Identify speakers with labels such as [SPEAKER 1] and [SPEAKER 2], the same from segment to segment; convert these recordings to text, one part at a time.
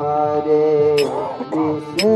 [SPEAKER 1] हरे कृष्ण।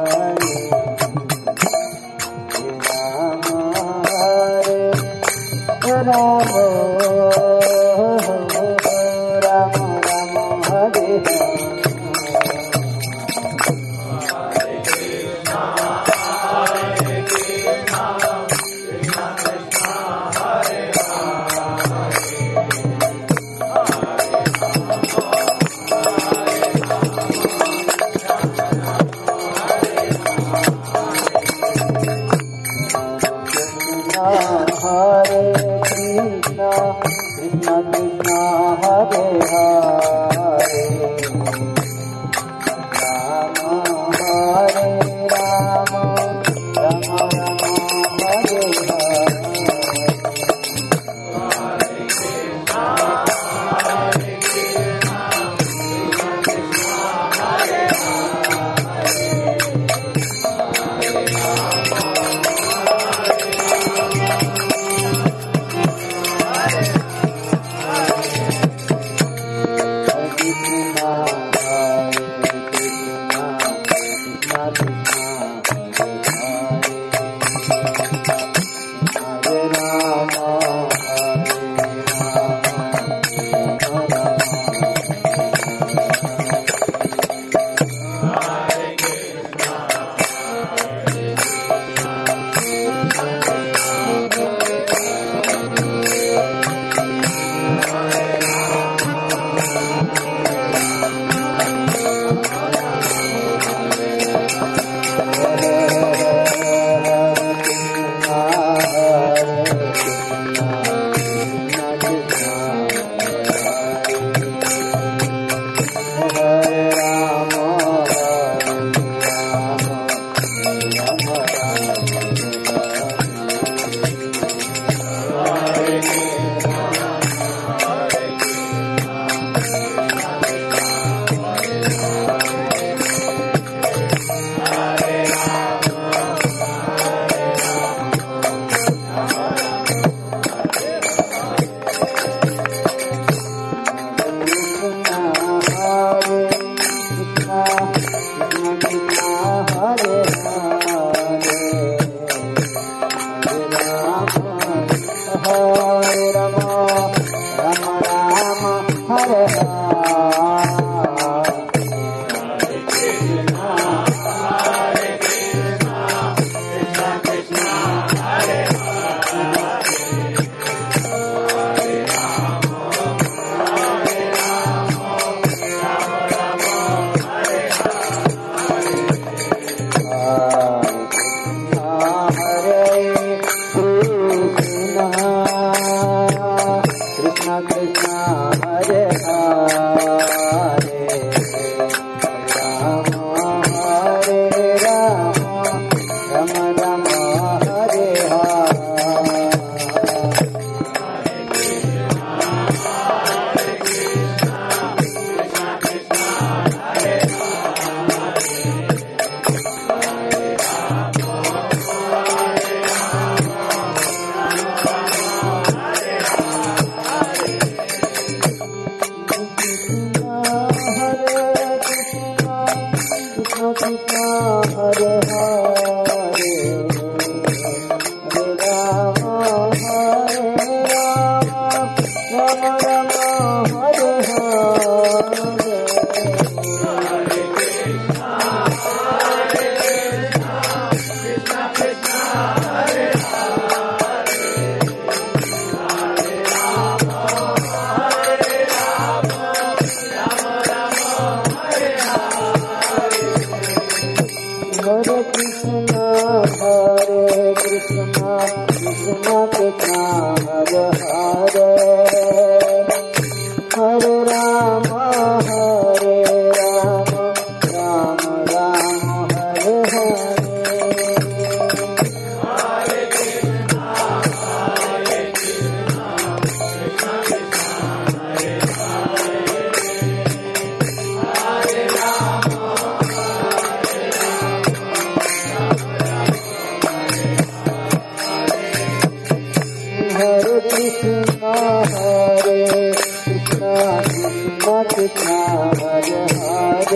[SPEAKER 1] हर।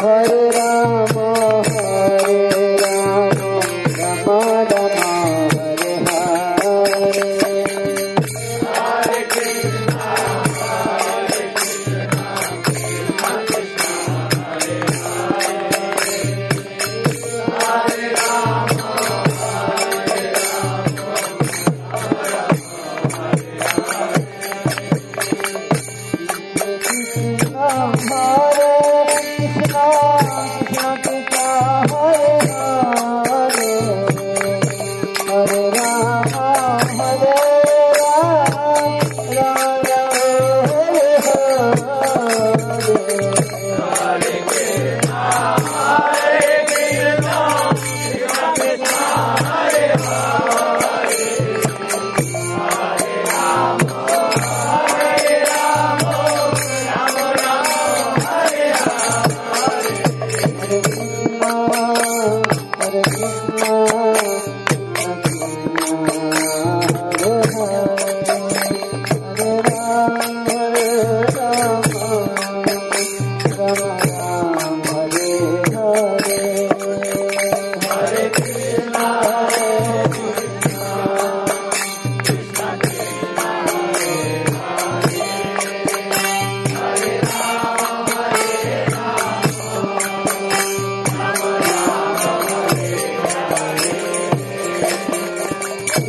[SPEAKER 1] हर हर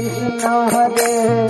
[SPEAKER 1] Krishna Hare